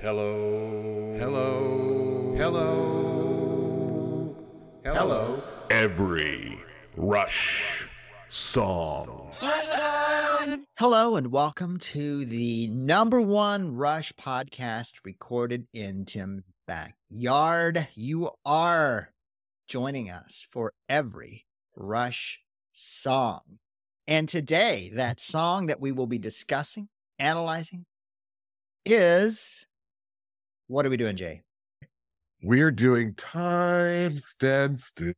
Hello. Hello. Hello. Hello. Every Rush song. Hello and welcome to the number one Rush podcast recorded in Tim's backyard. You are joining us for every Rush song. And today, that song that we will be discussing, analyzing, is what are we doing, Jay? We're doing time stand still.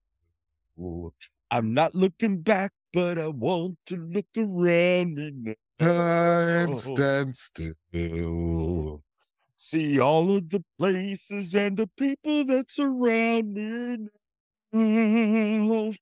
I'm not looking back, but I want to look around and time stand still. See all of the places and the people that surround me. now.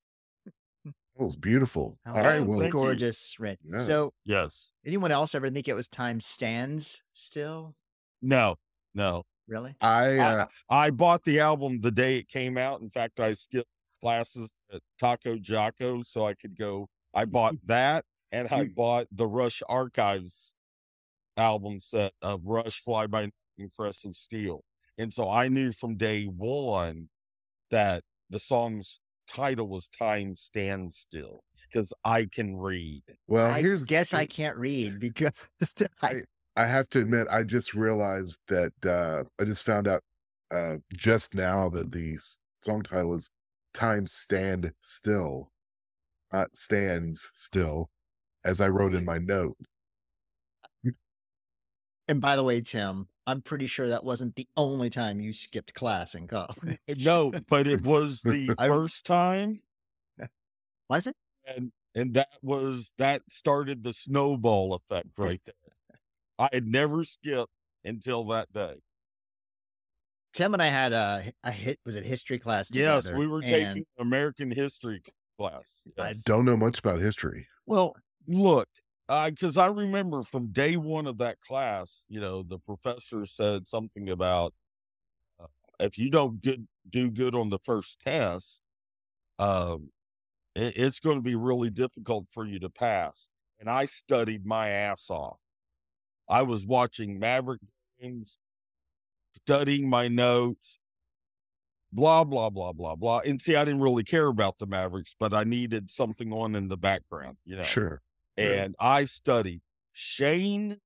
That was beautiful. Oh, All right, what well, a you. gorgeous red. Yeah. So, Yes. anyone else ever think it was time stands still? No, no. Really? I uh, uh, I bought the album the day it came out. In fact, I skipped classes at Taco Jocko so I could go. I bought that and I bought the Rush Archives album set of Rush Fly By Night and Caress of Steel. And so I knew from day one that the song's title was Time Stand Still because I can read. well, I here's guess I can't read because I, I have to admit, I just realized that uh, I just found out uh, just now that the song title is "Time Stand Still," not "Stands Still," as I wrote in my note. and by the way, Tim, I'm pretty sure that wasn't the only time you skipped class in college. No, but it was the first time Was it? and and that was that started the snowball effect right there. I had never skipped until that day. Tim and I had a, a hit. Was it history class? Yes, we were taking American history class. I. Don't know much about history. Well, look, because I remember from day one of that class, you know, the professor said something about uh, if you don't good, do good on the first test, um, it, it's going to be really difficult for you to pass. And I studied my ass off. I was watching Maverick games, studying my notes, blah, blah, blah, blah, blah. And see, I didn't really care about the Mavericks, but I needed something on in the background, you know Sure. Yeah. and I studied. Shane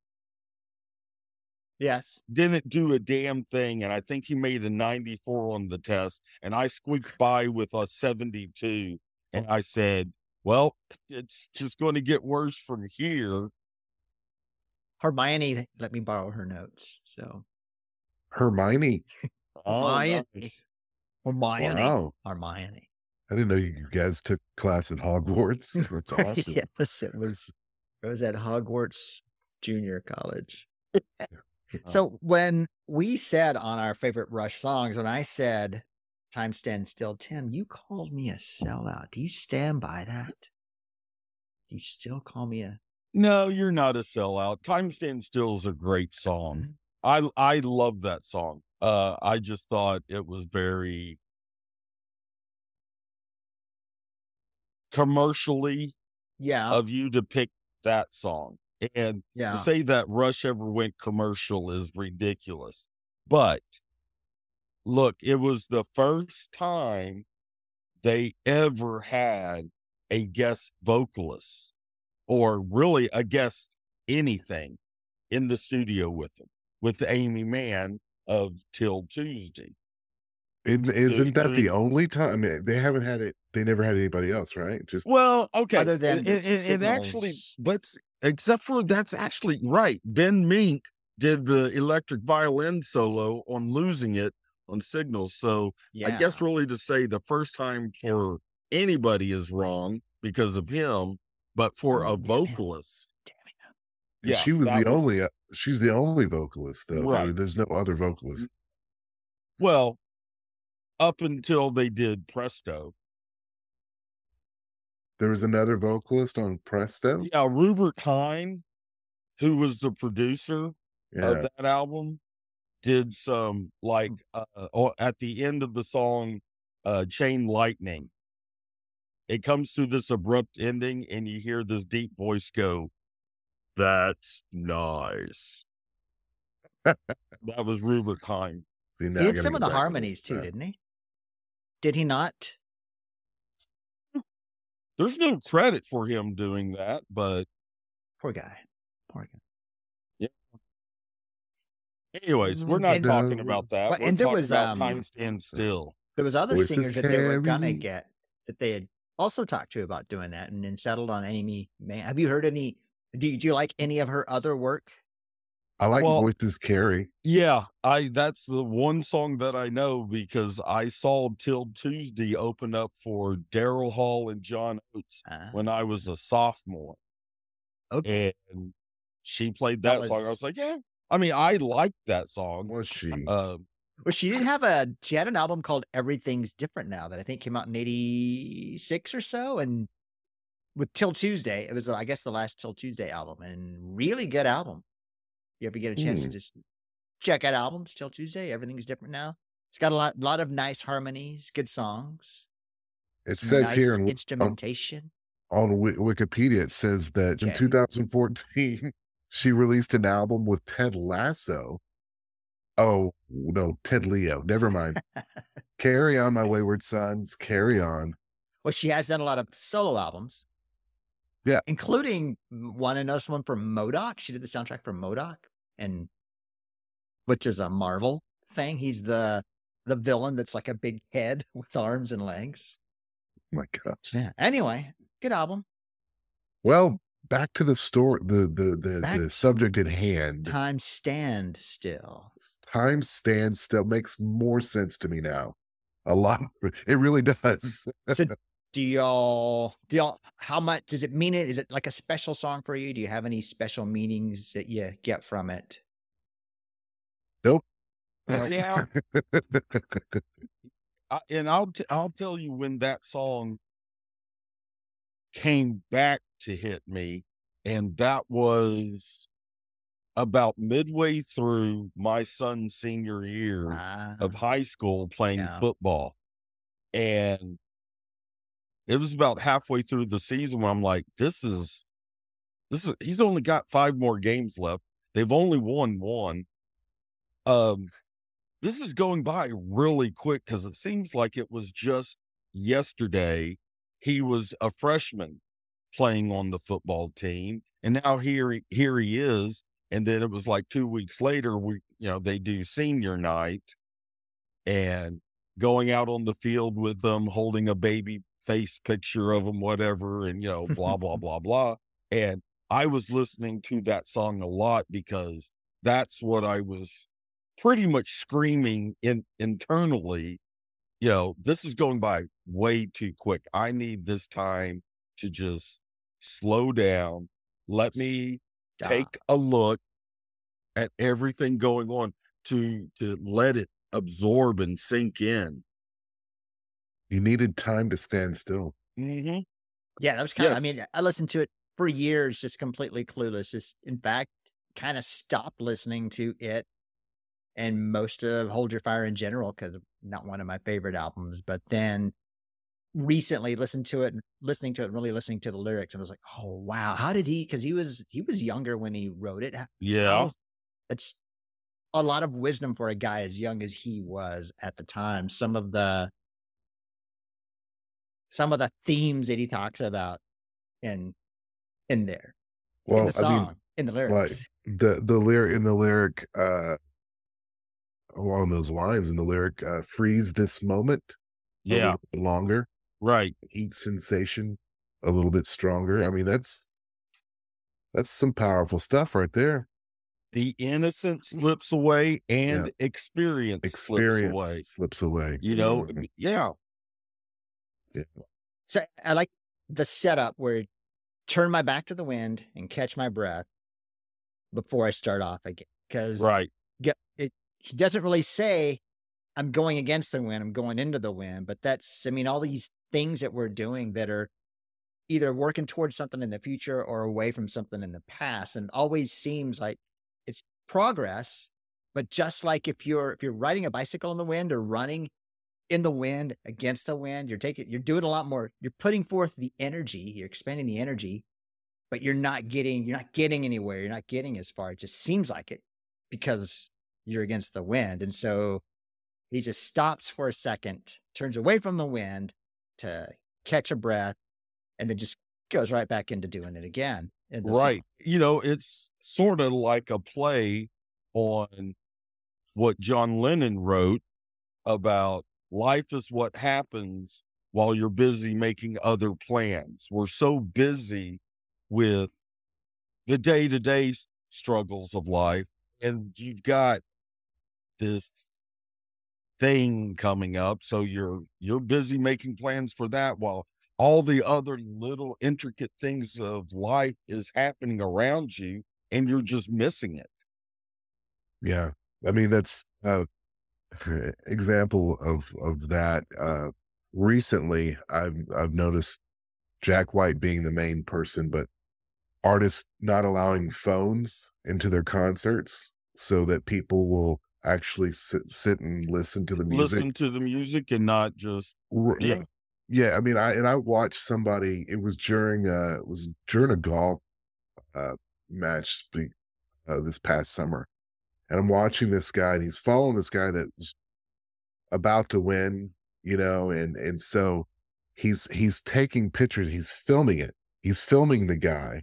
yes, didn't do a damn thing, and I think he made a 94 on the test, and I squeaked by with a 72. And oh. I said, Well, it's just going to get worse from here. Hermione let me borrow her notes. So Hermione. Oh, Hermione, nice. Hermione, Wow. Hermione. I didn't know you guys took class at Hogwarts. That's awesome. yes, it was. It was at Hogwarts Junior College. So when we said on our favorite Rush songs, when I said "Time Stand Still," Tim, you called me a sellout. Do you stand by that? Do you still call me a? No, you're not a sellout. Time Stand Still is a great song. I I love that song. Uh, I just thought it was very commercially Yeah, of you to pick that song. And yeah. to say that Rush ever went commercial is ridiculous. But look, it was the first time they ever had a guest vocalist or really a guest anything in the studio with them, with Aimee Mann of 'Til Tuesday. Isn't, isn't that the only time? I mean, they haven't had it. They never had anybody else, right? Just Well, okay. Other than it, it, it- it actually, signals. but except for that's actually right. Ben Mink did the electric violin solo on "Losing It" on Signals. So yeah. I guess really to say the first time for anybody is wrong because of him, but for a Oh, damn it. vocalist, Damn yeah, she was that the only. Uh, she's the only vocalist though. Right. There- There's no other vocalist. Well, up until they did Presto, There was another vocalist on Presto. yeah, Rupert Hine, who was the producer Yeah. of that album did some like uh at the end of the song uh chain lightning it comes to this abrupt ending and you hear this deep voice go that's nice That was Rubicon. See, now he did some of the harmonies too, that. didn't he? Did he not? There's no credit for him doing that, but Poor guy. Poor guy. anyways, we're not And- talking No. about that. Well, we're and there talking was, about um, time stand still. There was other Voices singers that they were gonna get that they had also talked to about doing that, and then settled on Aimee. May have you heard any? Do you, do you like any of her other work? I like Well- voices carry. Yeah, I that's the one song that I know because I saw 'Til Tuesday open up for Daryl Hall and John Oates Uh, when I was a sophomore. okay. And she played That that, song. I was- was like, yeah. I mean, I liked that song. Was she? Uh, Well, she did have a she had an album called Everything's Different Now that I think came out in '86 or so, and with 'Til Tuesday, it was I guess the last 'Til Tuesday album, and really good album. You ever get a chance to Hmm. just check out albums 'Til Tuesday? Everything's different now. It's got a lot lot of nice harmonies, good songs. it says nice here in, instrumentation. on Wi- Wikipedia, it says that in 2014, she released an album with Ted Lasso. Oh, no, Ted Leo. Never mind. carry on, my wayward sons. Carry on. Well, she has done a lot of solo albums. Yeah. Including one, I noticed one for MODOK. She did the soundtrack for MODOK, and which is a Marvel thing. He's the the villain that's like a big head with arms and legs. my gosh. Yeah. Anyway, good album. Well, back to the story, the the the, the subject at hand. Time stand still. Time stand still makes more sense to me now. A lot. It really does. So do y'all do y'all how much does it mean it? Is it like a special song for you? Do you have any special meanings that you get from it? nope. yeah. I, and I'll t- I'll tell you when that song came back to hit me, and that was about midway through my son's senior year Ah, of high school playing Yeah. football, and it was about halfway through the season when I'm like, this is this is he's only got five more games left. They've only won one. Um, this is going by really quick because it seems like it was just yesterday he was a freshman playing on the football team, and now here he, here he is. And then it was like two weeks later, we you know they do senior night, and going out on the field with them, holding a baby face picture of them, whatever, and you know blah blah blah blah. And I was listening to that song a lot because that's what I was pretty much screaming in internally. You know, this is going by way too quick. I need this time to just slow down. Let me stop. take a look at everything going on to to let it absorb and sink in. you needed time to stand still. Mm-hmm. Yeah, that was kind of. I mean, I listened to it for years, just completely clueless. Just in fact, kind of stopped listening to it and most of Hold Your Fire in general because not one of my favorite albums. But then recently listened to it, and listening to it, and really listening to the lyrics, and was like, oh wow, how did he? Because he was he was younger when he wrote it. Yeah. how- it's a lot of wisdom for a guy as young as he was at the time. Some of the some of the themes that he talks about in in there in Well, the song I mean, in the lyrics. the the lyric in the lyric uh along those lines in the lyric uh freeze this moment Yeah. longer Right. heat sensation a little bit stronger i mean that's that's some powerful stuff right there The innocence slips away and experience, experience slips away. slips away You know, Mhm. yeah. So I like the setup where turn my back to the wind and catch my breath before I start off again. Because Right. get it he doesn't really say I'm going against the wind, I'm going into the wind, but that's I mean, all these things that we're doing that are either working towards something in the future or away from something in the past. And it always seems like it's progress. But just like if you're if you're riding a bicycle in the wind or running in the wind against the wind, you're taking you're doing a lot more, you're putting forth the energy, you're expending the energy, but you're not getting you're not getting anywhere, you're not getting as far. It just seems like it because you're against the wind. And so he just stops for a second, turns away from the wind to catch a breath, and then just goes right back into doing it again. in the song. Right. You know, it's sort of like a play on what John Lennon wrote about life is what happens while you're busy making other plans. We're so busy with the day to day struggles of life, and you've got this thing coming up so you're you're busy making plans for that while all the other little intricate things of life is happening around you and you're just missing it Yeah. I mean, that's uh example of of that. Uh recently I've I've noticed Jack White being the main person, but artists not allowing phones into their concerts so that people will actually sit, sit and listen to the music. listen to the music and not just yeah yeah, I mean, I and I watched somebody. It was during uh, it was during a golf uh match uh, this past summer, and I'm watching this guy, and he's following this guy that's about to win, you know, and and so he's he's taking pictures, he's filming it, he's filming the guy,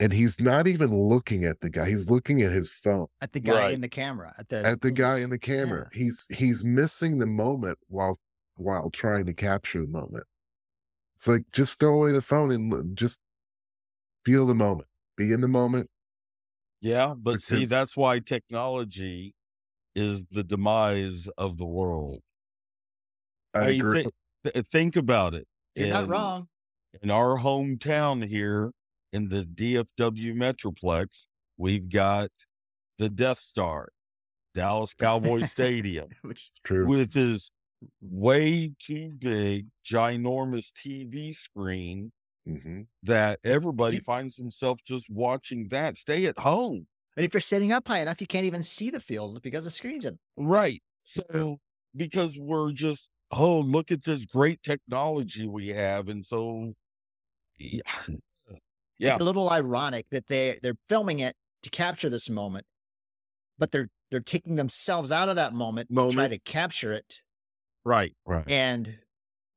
and he's not even looking at the guy, he's looking at his phone at the guy Right. in the camera, at the at the guy in the camera. He's he's missing the moment while while trying to capture the moment. It's like just throw away the phone and just feel the moment. Be in the moment. yeah but see that's why technology is the demise of the world I Hey, agree. thi- th- think about it You're not wrong. in our hometown here in the DFW Metroplex, we've got the Death Star, Dallas Cowboy Stadium, Which is True. with his way too big, ginormous TV screen hmm that everybody finds himself just watching that. Stay at home. and if you're sitting up high enough, you can't even see the field because the screen's in. Right. So, because we're just, oh, look at this great technology we have. And so, yeah. Yeah. It's a little ironic that they they're filming it to capture this moment, but they're they're taking themselves out of that moment, to try to capture it, Right. Right. and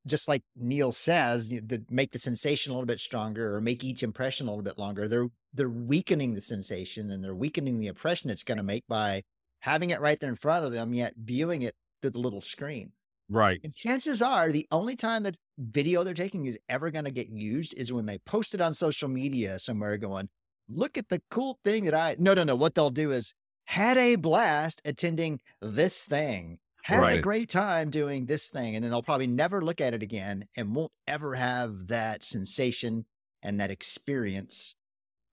just like Neil says, you- to make the sensation a little bit stronger or make each impression a little bit longer, they're they're weakening the sensation and they're weakening the impression it's going to make by having it right there in front of them, yet viewing it through the little screen. Right. And chances are the only time that video they're taking is ever going to get used is when they post it on social media somewhere going, look at the cool thing that I, no, no, no. What they'll do is had a blast attending this thing, had a great time doing this thing. And then they'll probably never look at it again and won't ever have that sensation and that experience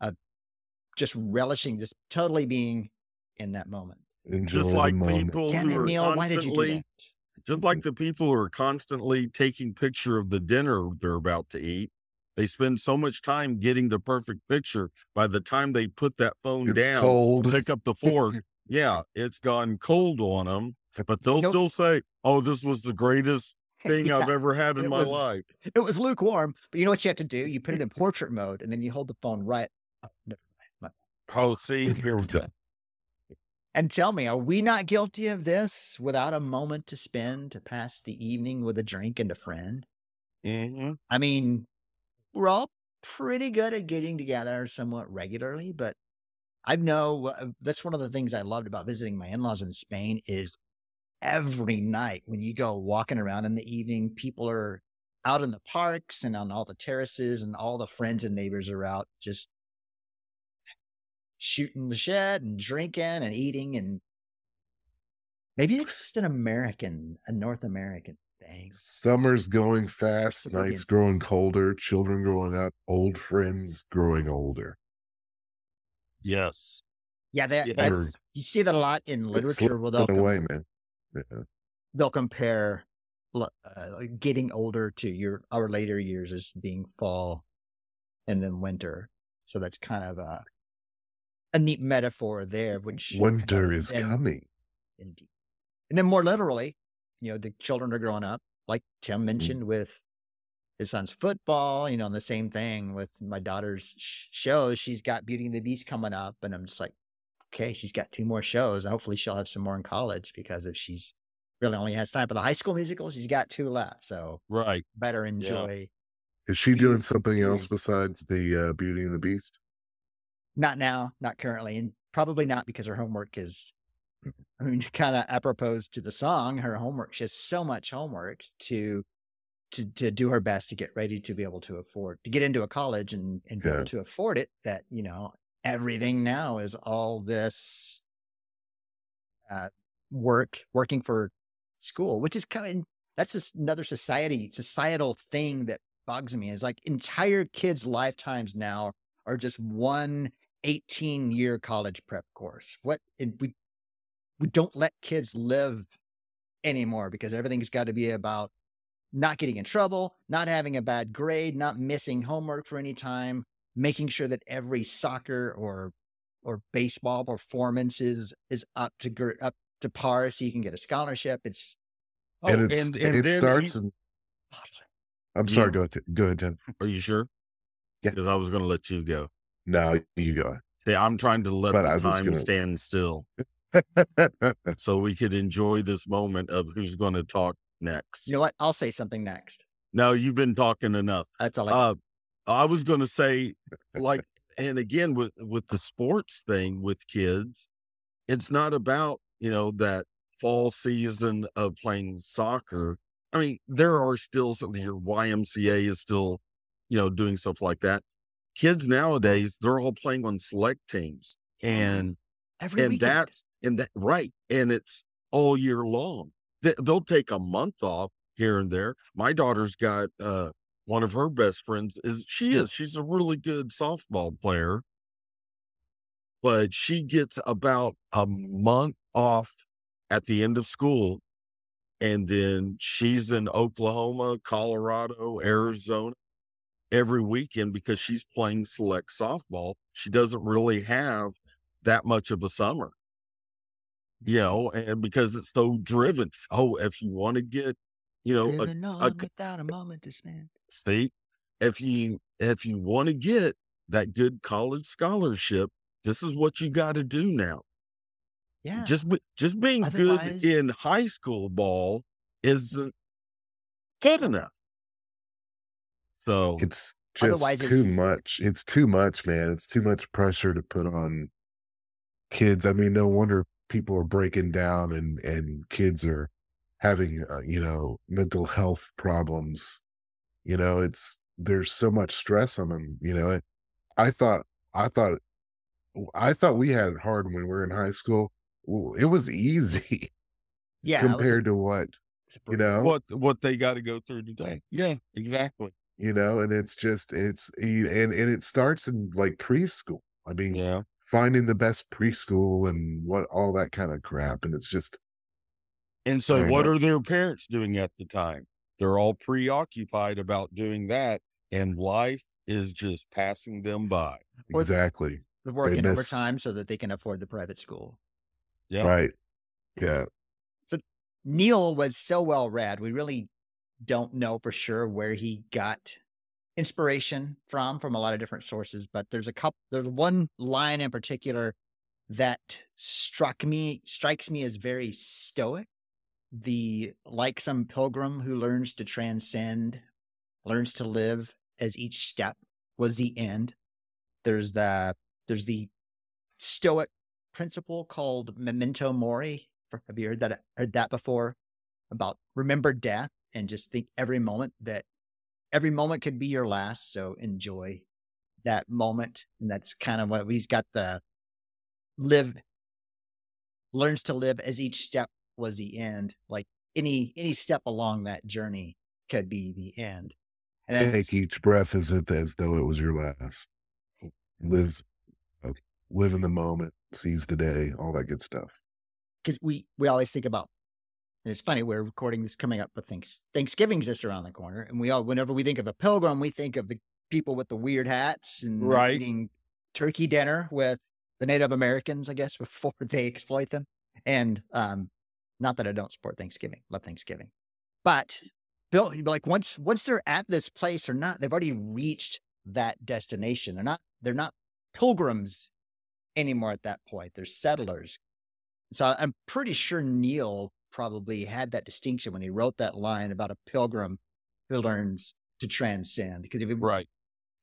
of just relishing, just totally being in that moment. Enjoy Just like moment. people Damn who it, are Neil, why did you do that? Just like the people who are constantly taking picture of the dinner they're about to eat. They spend so much time getting the perfect picture. By the time they put that phone It's down, cold. pick up the fork, yeah, it's gone cold on them. But they'll Nope. still say, "Oh, this was the greatest thing I've ever had in my was- life." It was lukewarm, but you know what you have to do? You put it in portrait mode and then you hold the phone right up. Oh, see, here we go. And tell me, are we not guilty of this without a moment to spend to pass the evening with a drink and a friend? hmm I mean, we're all pretty good at getting together somewhat regularly, but I know uh, that's one of the things I loved about visiting my in-laws in Spain is every night when you go walking around in the evening, people are out in the parks and on all the terraces and all the friends and neighbors are out just shooting the shed and drinking and eating and maybe it's just an American, a North American thing. Summer's going fast, Caribbean. nights growing colder, children growing up, old friends growing older. Yes. Yeah, that, Yeah. that's you see that a lot in literature. Where they'll slipping com- away, man. Yeah. they'll compare uh, getting older to your our later years as being fall and then winter. So that's kind of a a neat metaphor there. Which Winter is and- coming. Indeed. And then more literally, you know, the children are growing up, like Tim mentioned with his son's football, you know, and the same thing with my daughter's sh- show. She's got Beauty and the Beast coming up. And I'm just like, okay, she's got two more shows. Hopefully, she'll have some more in college because if she's really only has time for the high school musical, she's got two left. So Right. better enjoy. Is she doing something else besides the uh, Beauty and the Beast? Not now, not currently, and probably not because her homework is. I mean, kind of apropos to the song, her homework. She has so much homework to to to do her best to get ready to be able to afford to get into a college and and be Yeah. able to afford it. That you know everything now is all this uh, work working for school, which is kind of that's just another society societal thing that bugs me. Is like entire kids' lifetimes now are just one 18 year college prep course. What and we we don't let kids live anymore because everything's got to be about not getting in trouble, not having a bad grade, not missing homework for any time, making sure that every soccer or or baseball performance is is up to gr- up to par so you can get a scholarship. It's Oh, and it's, and, and it starts. he- And, I'm Yeah. sorry. Go ahead. Go ahead. Jen. are you sure? Yeah. Because I was going to let you go. No, you go. See, I'm trying to let But the time gonna- stand still so we could enjoy this moment of who's going to talk next. you know what? I'll say something next. No, you've been talking enough. That's all I Uh, I was going to say, like, and again with with the sports thing with kids, it's not about you know that fall season of playing soccer. I mean, there are still some your YMCA is still, you know, doing stuff like that. Kids nowadays, they're all playing on select teams, and every and weekend. that's and that right, and it's all year long. They, they'll take a month off here and there. My daughter's got uh one of her best friends is she is she's a really good softball player, but she gets about a month off at the end of school, and then she's in Oklahoma, Colorado, Arizona every weekend because she's playing select softball. She doesn't really have that much of a summer. You know, and because it's so driven. Oh, if you want to get, you know, a, on c- without a moment to spend. state, if you if you want to get that good college scholarship, this is what you got to do now. Yeah. Just just being Otherwise- good in high school ball isn't good enough. So It's just Otherwise, it's- too much. It's too much, man. It's too much pressure to put on kids. I mean, no wonder people are breaking down and and kids are having uh, you know mental health problems. You know, it's there's so much stress on them. You know, I thought I thought I thought we had it hard when we were in high school. It was easy yeah. it was compared to what you know. what what they got to go through today. Yeah, exactly. You know and it's just it's and and it starts in like preschool i mean Yeah. finding the best preschool and what all that kind of crap and it's just And so, what much. are their parents doing at the time? They're all preoccupied about doing that, and life is just passing them by. Exactly They're working miss- overtime so that they can afford the private school. Yeah. right yeah So Neil was so well read. We really don't know for sure where he got inspiration from from a lot of different sources, but there's a couple there's one line in particular that struck me strikes me as very stoic. The like some pilgrim who learns to transcend, learns to live as each step was the end. There's the there's the stoic principle called memento mori. Have you heard that heard that before? About remember death and just think every moment that every moment could be your last. So enjoy that moment. And that's kind of what he's got the live learns to live as each step was the end. Like any any step along that journey could be the end. And then take each breath as if as though it was your last live live in the moment seize the day all that good stuff because we we always think about and it's funny we're recording this coming up but thanks thanksgiving's just around the corner and we all whenever we think of a pilgrim we think of the people with the weird hats and Right. eating turkey dinner with the native americans i guess before they exploit them and um not that i don't support thanksgiving love thanksgiving but bill like once once they're at this place or not they've already reached that destination they're not they're not pilgrims anymore at that point. They're settlers. So I'm pretty sure Neil probably had that distinction when he wrote that line about a pilgrim who learns to transcend. Because if it, Right.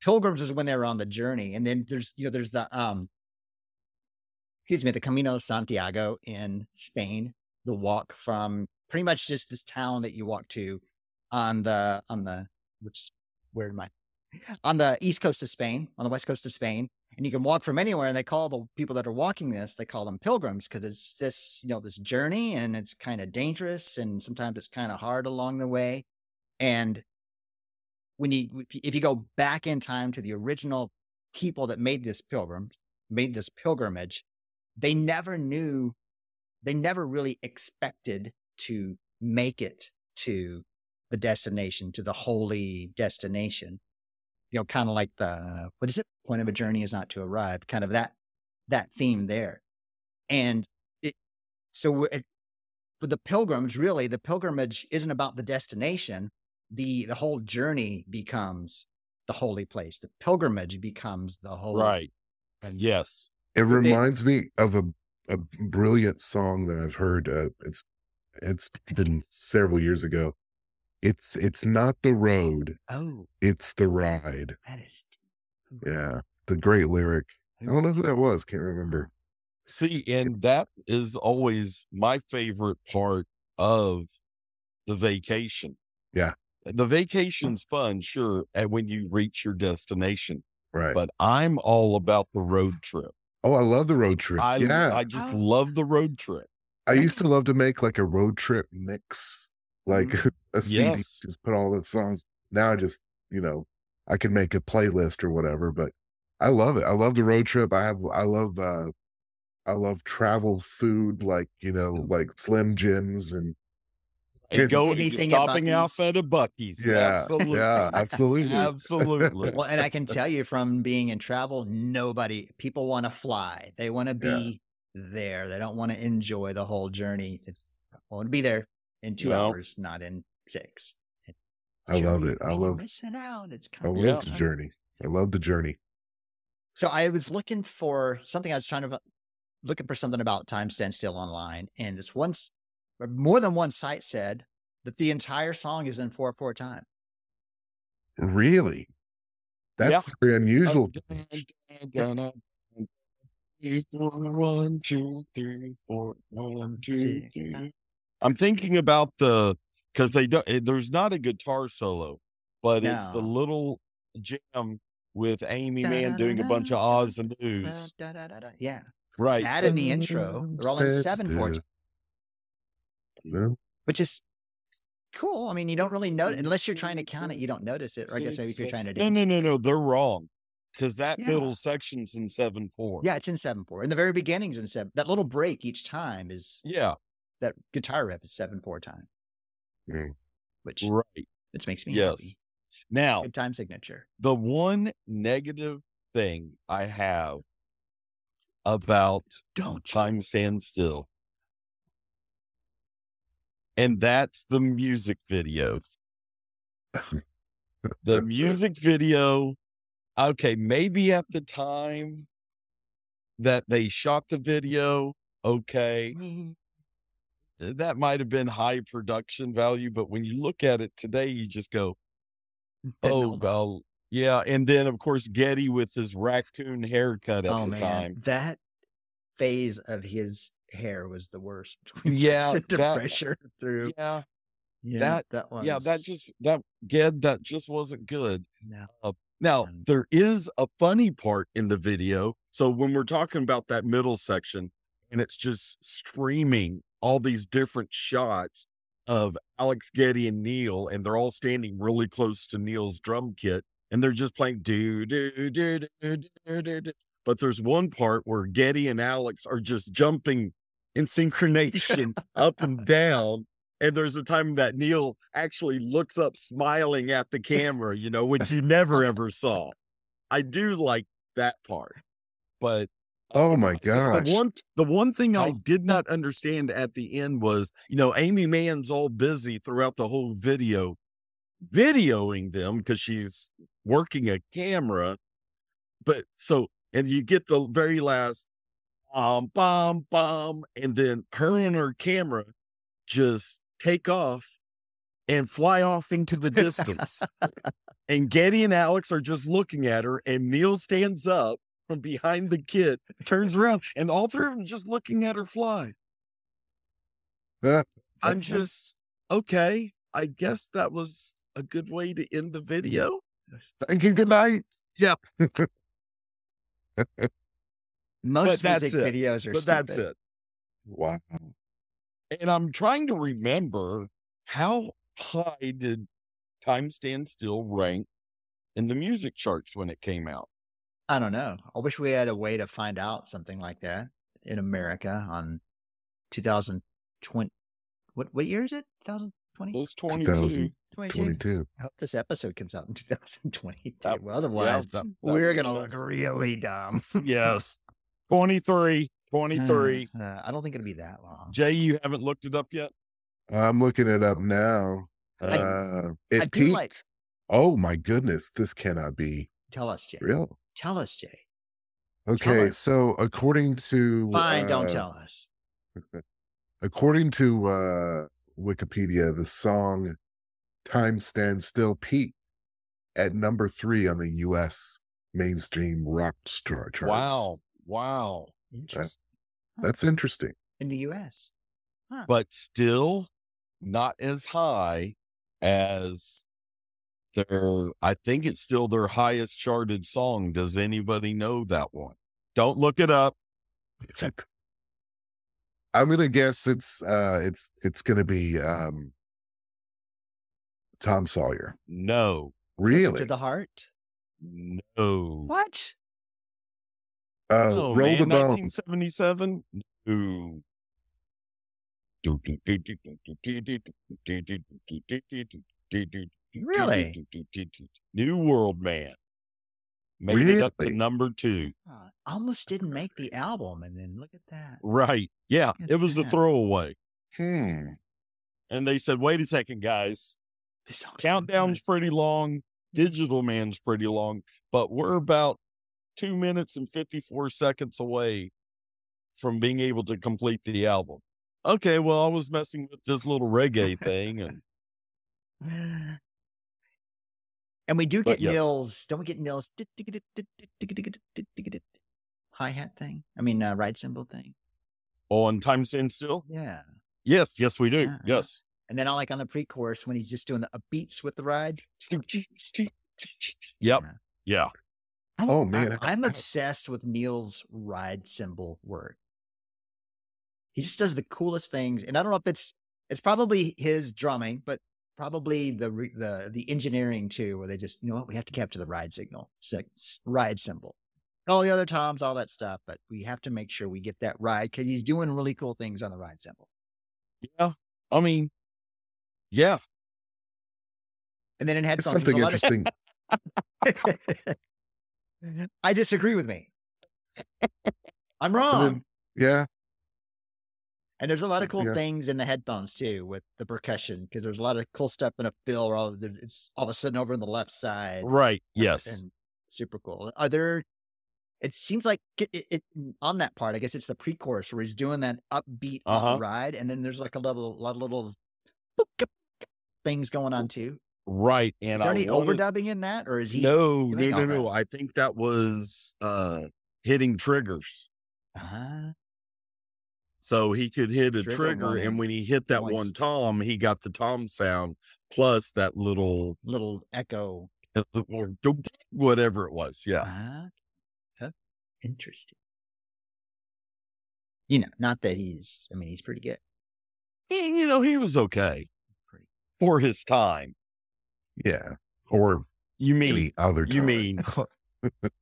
pilgrims is when they were on the journey, and then there's you know there's the um, excuse me, the Camino Santiago in Spain, the walk from pretty much just this town that you walk to on the on the which where am I on the east coast of Spain, on the west coast of Spain, and you can walk from anywhere. And they call the people that are walking this, they call them pilgrims because it's this you know this journey, and it's kind of dangerous, and sometimes it's kind of hard along the way, and when you if you- go back in time to the original people that made this pilgrim made this pilgrimage they never knew they never really expected to make it to the destination to the holy destination you know kind of like the what is it point of a journey is not to arrive kind of that that theme there and it so it, for the pilgrims really the pilgrimage isn't about the destination the the whole journey becomes the holy place the pilgrimage becomes the holy Right. And yes. It So they- reminds me of a, a brilliant song that I've heard. Uh, it's it's been several years ago. It's it's not the road, oh it's the ride. that is Yeah, the great lyric. I don't know who that was. Can't remember. See, and that is always my favorite part of the vacation. Yeah. The hmm. vacation's fun, sure, and when you reach your destination, Right. but I'm all about the road trip. oh, I love the road trip. I yeah, I just Oh. love the road trip. I used to love to make like a road trip mix, like mm. a CD, Yes. just put all the songs. Now I just, you know, I can make a playlist or whatever, but I love it. I love the road trip. I have, I love, uh, I love travel food, like, you know, like Slim Jims and And And go anything stopping out Buc-ee's. at a Buc-ee's. yeah, Absolutely. yeah, absolutely. Absolutely. well and i can tell you from being in travel nobody people want to fly they want to Yeah. be there they don't want to enjoy the whole journey it's, i want to be there in two No. hours not in six I love it. I love, missing out it's I love Yeah. the journey. I love the journey. So I was looking for something. I was trying to looking for something about time stand still online, and this once more than one site said that the entire song is in four four time. Really? That's very unusual. One, two, three, four, one, two, see. I'm thinking about the because they don't. eh, There's not a guitar solo, but it's the little jam with Aimee Mann doing a bunch of ahs and Da, oohs. da, da, da, da. Yeah, Right. that in the intro, they're all in seven four. Which is cool. I mean, you don't really notice unless you're trying to count it. You don't notice it, or I guess maybe if you're trying to No, dance. no, no, no. They're wrong because that Yeah. middle section's in seven four. Yeah, it's in seven four. In the very beginning's in seven. That little break each time is Yeah. that guitar riff is seven four time, Mm. which Right. which makes me Yes. happy. Now, Good time signature. the one negative thing I have about Don't time stand still, and that's the music video. the music video, okay, maybe at the time that they shot the video, okay, that might have been high production value, but when you look at it today, you just go, oh, well, yeah. And then, of course, Geddy with his raccoon haircut at oh the man, time. that phase of his hair was the worst. between Yeah, that- pressure through. Yeah, Yeah, that- that one. yeah, that just that Ged that just wasn't good. no. Now Um, there is a funny part in the video. So when we're talking about that middle section, and it's just streaming all these different shots of Alex Geddy and Neil, and they're all standing really close to Neil's drum kit, and they're just playing do do do do do do do. But there's one part where Geddy and Alex are just jumping in synchronization up and down. And there's a time that Neil actually looks up smiling at the camera, you know, which you never ever saw. I do like that part. But Oh my the gosh. one the one thing I did not understand at the end was, you know, Aimee Mann's all busy throughout the whole video videoing them because she's working a camera. But so and you get the very last bum, bomb, bomb, And then her and her camera just take off and fly off into the distance. and Geddy and Alex are just looking at her, and Neil stands up from behind the kid, turns around, and all three of them just looking at her fly. I'm just okay. I guess that was a good way to end the video. Thank you. Good night. Yep. Most that's music it. videos are But that's stupid. it. Wow. And I'm trying to remember how high did Time Stand Still rank in the music charts when it came out? I don't know. I wish we had a way to find out something like that in America on 2020. What what year is it? 2020? It was 22. 2000. 22. 22. I hope this episode comes out in 2022. That- well, otherwise, Yeah, that- that we're going to look really dumb. Yes. 23. 23. Uh, I don't think it'll be that long. Jay, you haven't looked it up yet? I'm looking it up now. I- Uh, I it do peaked. like. oh my goodness, this cannot be Tell us, Jay. real. Tell us, Jay. Okay, us. so according to Fine, don't uh, tell us. According to uh, Wikipedia, the song "Time Stands Still" peaked at number three on the U.S. mainstream rock star charts. Wow. Wow. Interesting. that's interesting. In the U.S. But still not as high as their, I think it's still their highest charted song. Does anybody know that one? Don't look it up. I'm gonna guess it's uh, it's it's gonna be um, Tom Sawyer. No. Closer Really? To the heart. No. What? Uh, No, roll man, the bone. 1977? No. Really? New World Man. Made it up to number two. Uh, almost didn't make the album, and then look at that. Right. Yeah. It was a that. throwaway. Hmm. And they said, wait a second, guys. This Countdown's pretty long. Digital Man's pretty long, but we're about two minutes and 54 seconds away from being able to complete the album. Okay, well, I was messing with this little reggae thing, and And we do get yes. Neil's. Don't we get Neil's hi hat thing? I mean, uh, ride cymbal thing. on Time Stand Still? Yeah. Yes, yes, we do. Yeah, yeah. Yes. And then I like on the pre-chorus when he's just doing the uh, beats with the ride. Yep. Yeah. Yeah. I'm, Oh, I'm- man, I- I'm, obsessed with Neil's ride cymbal work. He just does the coolest things, and I don't know if it's it's probably his drumming, but probably the the the engineering too, where they just you know what we have to capture the ride signal, sig- s- ride cymbal, all the other toms, all that stuff, but we have to make sure we get that ride because he's doing really cool things on the ride cymbal. Yeah. I mean, yeah. And then in headphones, there's something lot of- interesting. I disagree with me. I'm wrong. yeah. And there's a lot of cool Yeah. things in the headphones too with the percussion because there's a lot of cool stuff in a fill where all of the, it's all of a sudden over on the left side. Right. Yes. And super cool. Are there, it seems like it, it, it- on that part, I guess it's the pre chorus where he's doing that upbeat Uh-huh. the ride. And then there's like a little, lot of little things going on too. Right. And Is there I any wanted- overdubbing in that or is he? No, no, no, no. right? I think that was uh hitting triggers. Uh-huh. So he could hit a Trigger trigger, and when he hit that Noise. one tom, he got the tom sound plus that little Little echo. or whatever it was. Yeah. Uh, interesting. You know, not that he's, I mean, he's pretty good. He- you know, he was okay Pretty. for his time. Yeah. Or You mean other you mean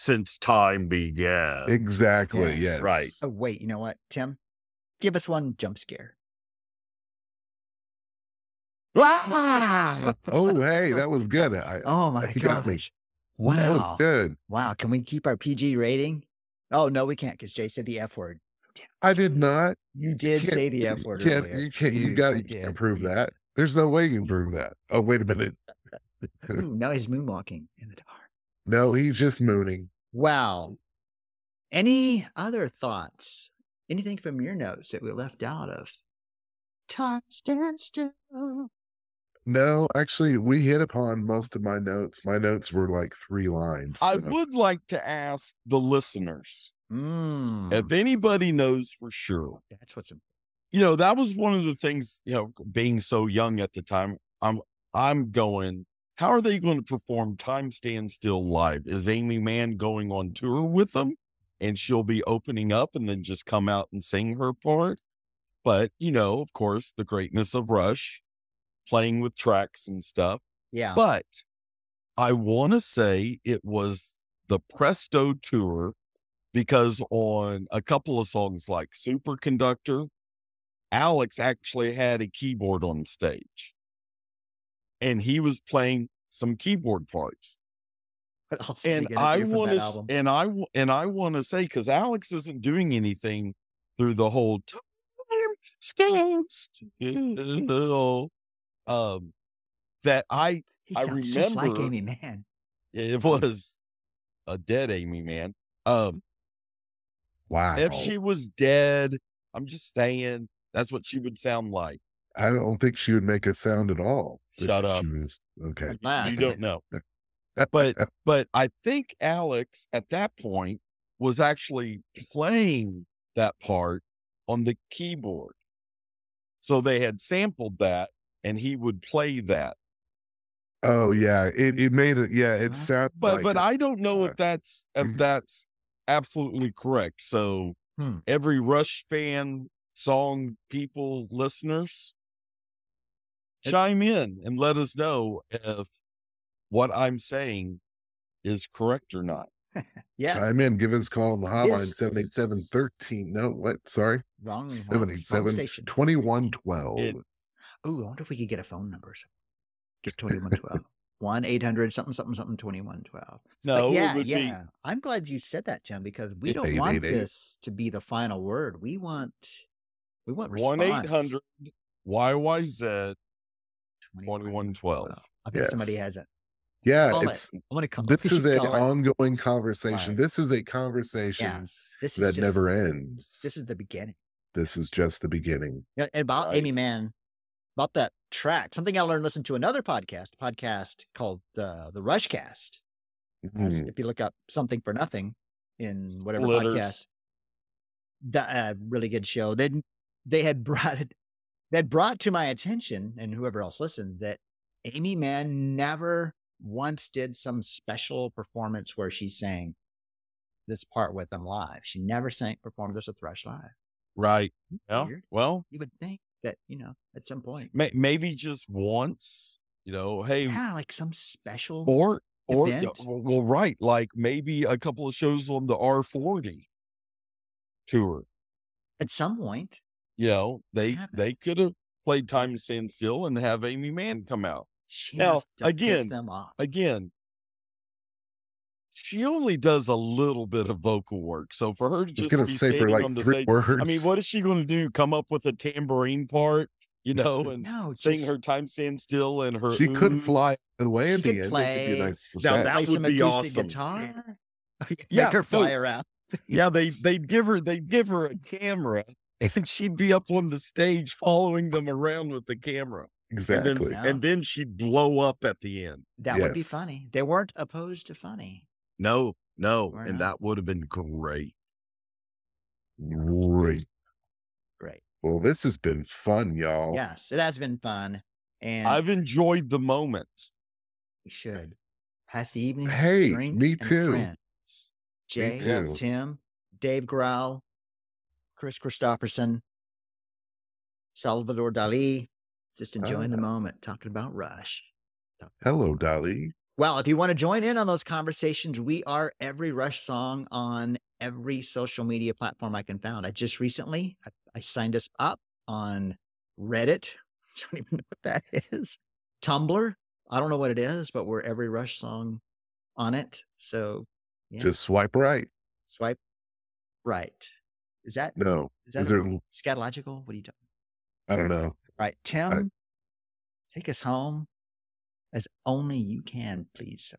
since time began? exactly? Yeah, Yes. right. Oh, wait, you know what, Tim? Give us one jump scare. Oh, hey, that was good. I, Oh my you got me. gosh. That was good. Wow. Can we keep our PG rating? Oh, no, we can't because Jay said the F word. I did not. You did Can't- say the F you word. can't. You can't. You, You- got to did. prove that. There's no way you can prove that. Oh, wait a minute. Ooh, now he's moonwalking in the dark. No, he's just mooning. Wow. Any other thoughts? Anything from your notes that we left out of? Time stands still. No, actually, we hit upon most of my notes. My notes were like three lines. I would like to ask the listeners Mm, if anybody knows for sure. that's what's important. You know, that was one of the things, you know, being so young at the time, I'm I'm going, how are they going to perform Time Stand Still live? Is Aimee Mann going on tour with them? And she'll be opening up and then just come out and sing her part. But, you know, of course, the greatness of Rush, playing with tracks and stuff. Yeah. But I want to say it was the Presto tour because on a couple of songs like Superconductor, Alex actually had a keyboard on stage and he was playing some keyboard parts. what else did And I want to, and I, and I want to say, cause Alex isn't doing anything through the whole time stands still, um, that I He I sounds just like remember- Aimee Mann. It was a dead Aimee, man. Um, wow. if she was dead, I'm just saying that's what she would sound like. I don't think she would make a sound at all. if Shut up. She was okay. You don't know. But but I think Alex at that point was actually playing that part on the keyboard. So they had sampled that and he would play that. oh yeah, it it made it. Yeah, it Huh? sounded. But like but it. I don't know Uh, if that's if mhm. that's absolutely correct. So Hmm. every Rush fan, song people, listeners, It- chime in and let us know if what I'm saying is correct or not. Yeah. chime in. Give us a call on the hotline Yes. 787 13. No, what? Sorry, Wrong, wrong, wrong 787 2112. It- Ooh, I wonder if we could get a phone number. So Get 2112. 1 800 something something something 2112. No, But yeah, it would yeah. I'm glad you said that, Tim, because we don't eight, want eight, eight. this to be the final word. We want we want be response. 1 800 YYZ 2112. I think somebody has it. yeah, Call it's it. I'm gonna call this is an call it. ongoing conversation. Right. This is a conversation Yes. This is that just, never ends. this is the beginning. this is just the beginning. Yeah, and about Right. Aimee Mann, about that track, something I learned listening to another podcast, podcast called the the Rushcast. As- Mhm. If you look up something for nothing in whatever podcast, that uh, really good show. Then they had brought it that brought to my attention and whoever else listened that Aimee Mann never once did some special performance where she sang this part with them live. She never sang performed this with Thrush live. Right. Hmm, yeah. Weird. Well, You would think that you know at some point, may, maybe just once, you know, hey, yeah, like some special. or, or, yeah, well, well, right. Like maybe a couple of shows on the R40 tour. at some point, You know, they, they could have played Time to Stand Still and have Aimee Mann come out. she Now, must have pissed again, them off. again, she only does a little bit of vocal work. So for her to just gonna be say for like on the three stage, words. I mean, what is she going to do? Come up with a tambourine part, you know, and No, sing her time stand still and her. she could ooh. fly away at She the end. Be play- nice Now that would be awesome. guitar. Yeah, Make her no. fly around. Yeah, they they'd give her they'd give her a camera, and she'd be up on the stage following them around with the camera, exactly. and then Yeah. and then she'd blow up at the end. That would be funny. They weren't opposed to funny. No, no, Why and not? that would have been great. Great. Great. Well, this has been fun, y'all. Yes, it has been fun, and I've enjoyed the moment. we should pass the evening. Hey, drink, me too. friends. Jay, too. Tim, Dave Grohl, Kris Kristofferson, Salvador Dali. Just enjoying the Ah. moment, talking about Rush. Hello, Dali. Well, if you want to join in on those conversations, we are every Rush song on every social media platform I can found. I just recently I, I signed us up on Reddit. I don't even know what that is. Tumblr. I don't know what it is, but we're every Rush song on it. So Yeah. Just swipe right. swipe right. Is that No. is that Is there scatological? What are you doing? I don't know. Right, Tim, take us home as only you can, please. sir.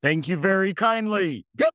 Thank you very kindly. Yep.